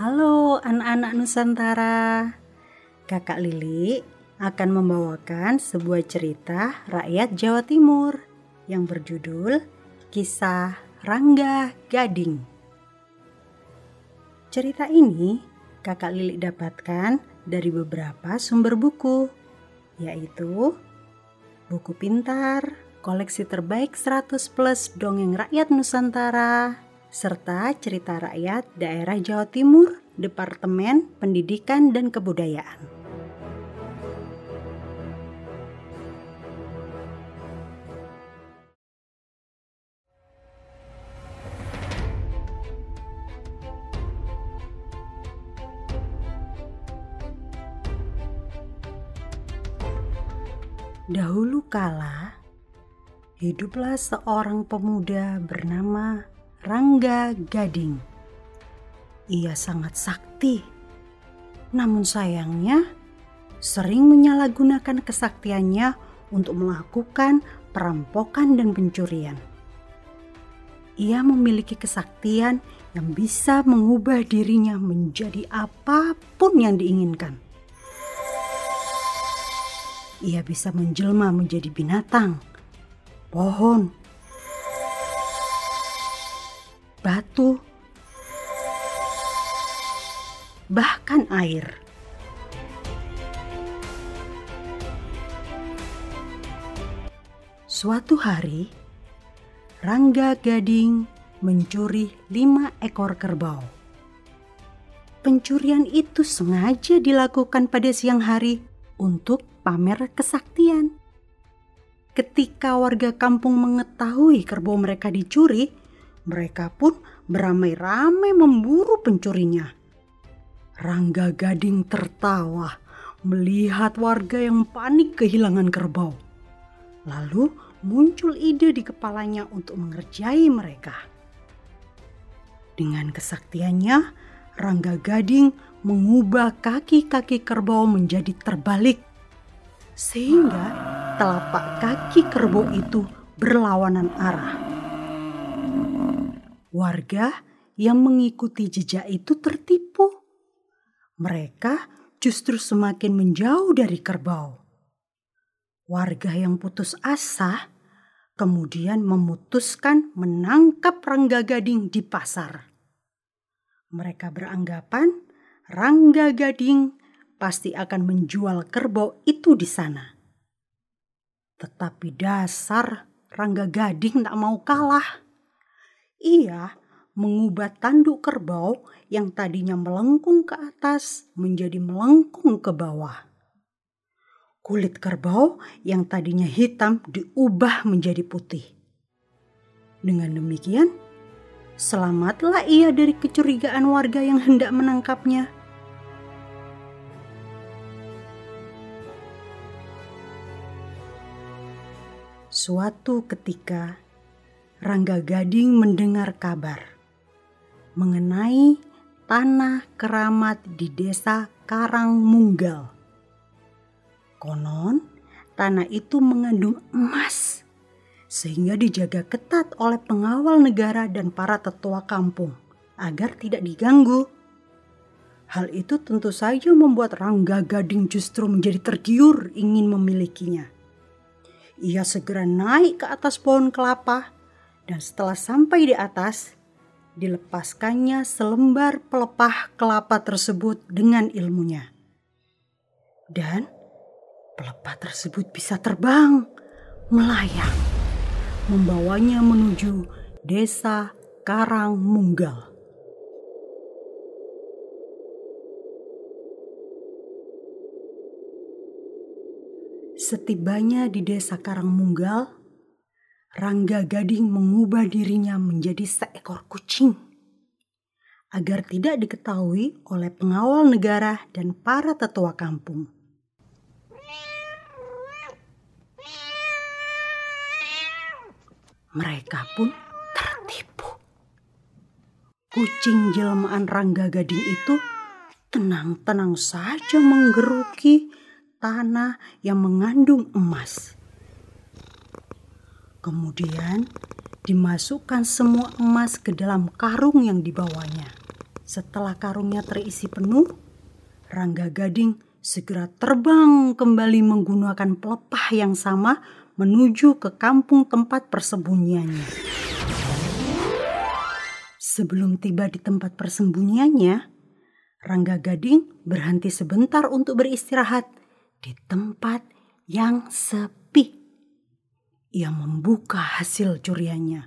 Halo anak-anak Nusantara. Kakak Lili akan membawakan sebuah cerita rakyat Jawa Timur yang berjudul Kisah Rangga Gading. Cerita ini Kakak Lili dapatkan dari beberapa sumber buku, yaitu buku pintar, koleksi terbaik 100 plus dongeng rakyat Nusantara, serta cerita rakyat daerah Jawa Timur, Departemen Pendidikan dan Kebudayaan. Dahulu kala, hiduplah seorang pemuda bernama Rangga Gading. Ia sangat sakti, namun sayangnya sering menyalahgunakan kesaktiannya untuk melakukan perampokan dan pencurian. Ia memiliki kesaktian yang bisa mengubah dirinya menjadi apa pun yang diinginkan. Ia bisa menjelma menjadi binatang, pohon, batu, bahkan air. Suatu hari, Rangga Gading mencuri lima ekor kerbau. Pencurian itu sengaja dilakukan pada siang hari untuk pamer kesaktian. Ketika warga kampung mengetahui kerbau mereka dicuri, mereka pun beramai-ramai memburu pencurinya. Rangga Gading tertawa melihat warga yang panik kehilangan kerbau. Lalu muncul ide di kepalanya untuk mengerjai mereka. Dengan kesaktiannya, Rangga Gading mengubah kaki-kaki kerbau menjadi terbalik. Sehingga telapak kaki kerbau itu berlawanan arah. Warga yang mengikuti jejak itu tertipu. Mereka justru semakin menjauh dari kerbau. Warga yang putus asa kemudian memutuskan menangkap Rangga Gading di pasar. Mereka beranggapan Rangga Gading pasti akan menjual kerbau itu di sana. Tetapi dasar Rangga Gading tak mau kalah. Ia mengubah tanduk kerbau yang tadinya melengkung ke atas menjadi melengkung ke bawah. Kulit kerbau yang tadinya hitam diubah menjadi putih. Dengan demikian, selamatlah ia dari kecurigaan warga yang hendak menangkapnya. Suatu ketika, Rangga Gading mendengar kabar mengenai tanah keramat di desa Karangmunggal. Konon, tanah itu mengandung emas sehingga dijaga ketat oleh pengawal negara dan para tetua kampung agar tidak diganggu. Hal itu tentu saja membuat Rangga Gading justru menjadi tergiur ingin memilikinya. Ia segera naik ke atas pohon kelapa dan setelah sampai di atas, dilepaskannya selembar pelepah kelapa tersebut dengan ilmunya. Dan pelepah tersebut bisa terbang, melayang, membawanya menuju desa Karang Munggal. Setibanya di desa Karangmunggal, Rangga Gading mengubah dirinya menjadi seekor kucing agar tidak diketahui oleh pengawal negara dan para tetua kampung. Mereka pun tertipu. Kucing jelmaan Rangga Gading itu tenang-tenang saja menggeruki tanah yang mengandung emas. Kemudian dimasukkan semua emas ke dalam karung yang dibawanya. Setelah karungnya terisi penuh, Rangga Gading segera terbang kembali menggunakan pelepah yang sama menuju ke kampung tempat persembunyiannya. Sebelum tiba di tempat persembunyiannya, Rangga Gading berhenti sebentar untuk beristirahat di tempat yang sepi. Ia membuka hasil curiannya.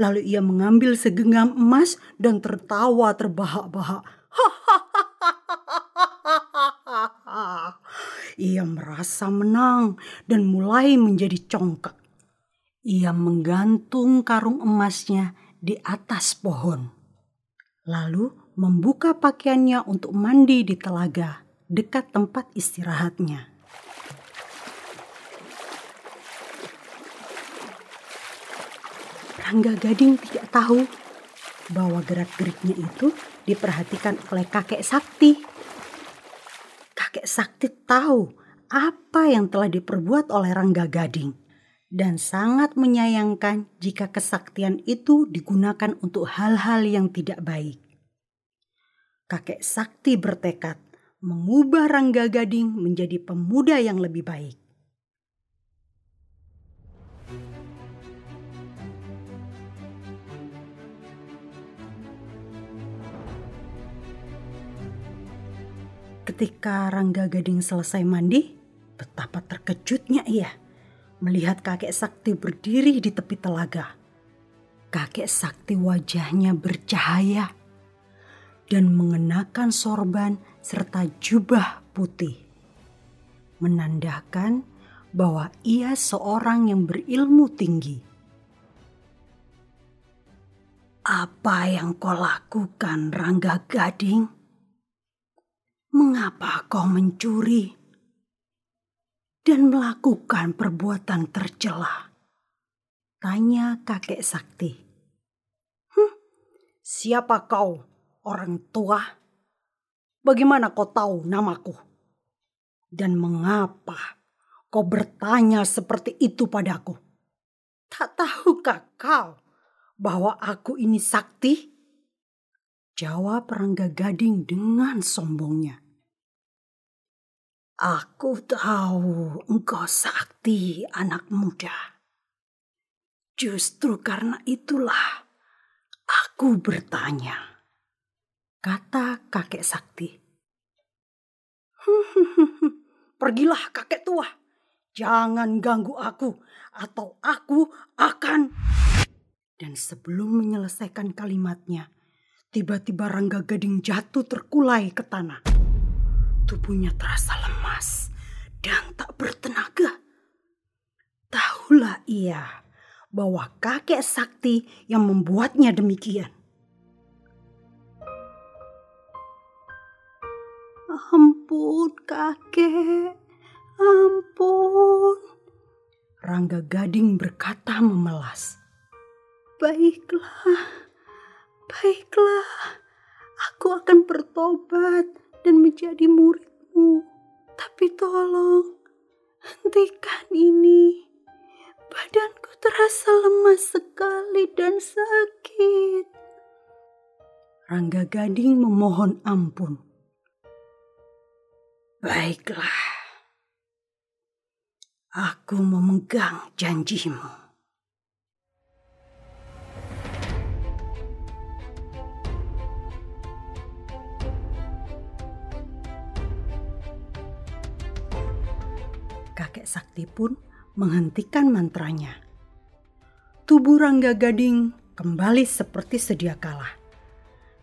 Lalu ia mengambil segenggam emas dan tertawa terbahak-bahak. Ia merasa menang dan mulai menjadi congkak. Ia menggantung karung emasnya di atas pohon. Lalu membuka pakaiannya untuk mandi di telaga dekat tempat istirahatnya. Rangga Gading tidak tahu bahwa gerak-geriknya itu diperhatikan oleh kakek Sakti. Kakek Sakti tahu apa yang telah diperbuat oleh Rangga Gading dan sangat menyayangkan jika kesaktian itu digunakan untuk hal-hal yang tidak baik. Kakek Sakti bertekad mengubah Rangga Gading menjadi pemuda yang lebih baik. Ketika Rangga Gading selesai mandi, betapa terkejutnya ia melihat kakek Sakti berdiri di tepi telaga. Kakek Sakti wajahnya bercahaya dan mengenakan sorban serta jubah putih. Menandakan bahwa ia seorang yang berilmu tinggi. Apa yang kau lakukan, Rangga Gading? Mengapa kau mencuri dan melakukan perbuatan tercela? Tanya kakek sakti. Hm, siapa kau, orang tua? Bagaimana kau tahu namaku? Dan mengapa kau bertanya seperti itu padaku? Tak tahukah kau bahwa aku ini sakti? Jawab Rangga Gading dengan sombongnya. Aku tahu engkau sakti anak muda. Justru karena itulah aku bertanya. Kata kakek sakti. Pergilah kakek tua. Jangan ganggu aku atau aku akan... Dan sebelum menyelesaikan kalimatnya, tiba-tiba Rangga Gading jatuh terkulai ke tanah. Tubuhnya terasa lemas dan tak bertenaga. Tahulah ia bahwa kakek sakti yang membuatnya demikian. Ampun kakek, ampun. Rangga Gading berkata memelas. Baiklah, baiklah, aku akan bertobat dan menjadi muridmu. Tapi tolong, hentikan ini. Badanku terasa lemas sekali dan sakit. Rangga Gading memohon ampun. Baiklah, aku memegang janjimu. Sakti pun menghentikan mantranya. Tubuh Rangga Gading kembali seperti sedia kala.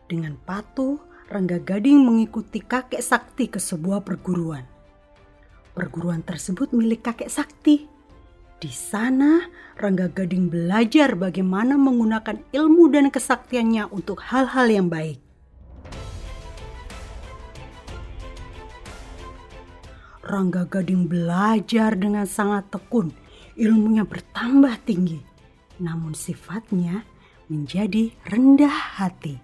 Dengan patuh, Rangga Gading mengikuti kakek sakti ke sebuah perguruan. Perguruan tersebut milik kakek sakti. Di sana, Rangga Gading belajar bagaimana menggunakan ilmu dan kesaktiannya untuk hal-hal yang baik. Rangga Gading belajar dengan sangat tekun. Ilmunya bertambah tinggi, namun sifatnya menjadi rendah hati.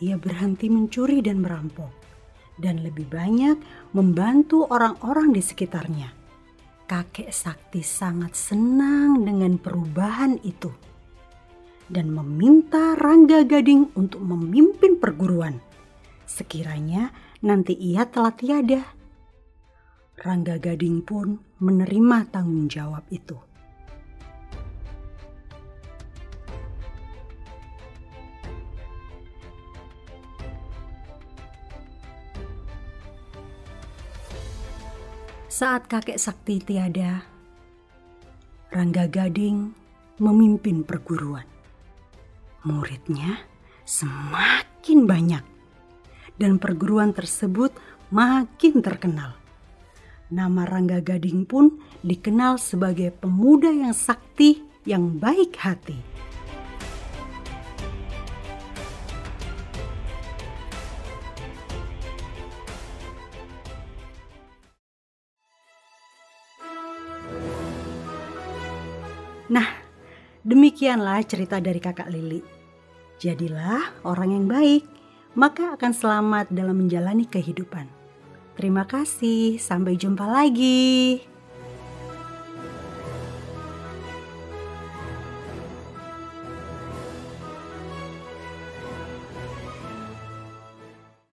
Ia berhenti mencuri dan merampok, dan lebih banyak membantu orang-orang di sekitarnya. Kakek Sakti sangat senang dengan perubahan itu. dan meminta Rangga Gading untuk memimpin perguruan. Sekiranya nanti ia telah tiada. Rangga Gading pun menerima tanggung jawab itu. Saat kakek sakti tiada, Rangga Gading memimpin perguruan. Muridnya semakin banyak dan perguruan tersebut makin terkenal. Nama Rangga Gading pun dikenal sebagai pemuda yang sakti yang baik hati. Nah, demikianlah cerita dari kakak Lili. Jadilah orang yang baik, maka akan selamat dalam menjalani kehidupan. Terima kasih, sampai jumpa lagi.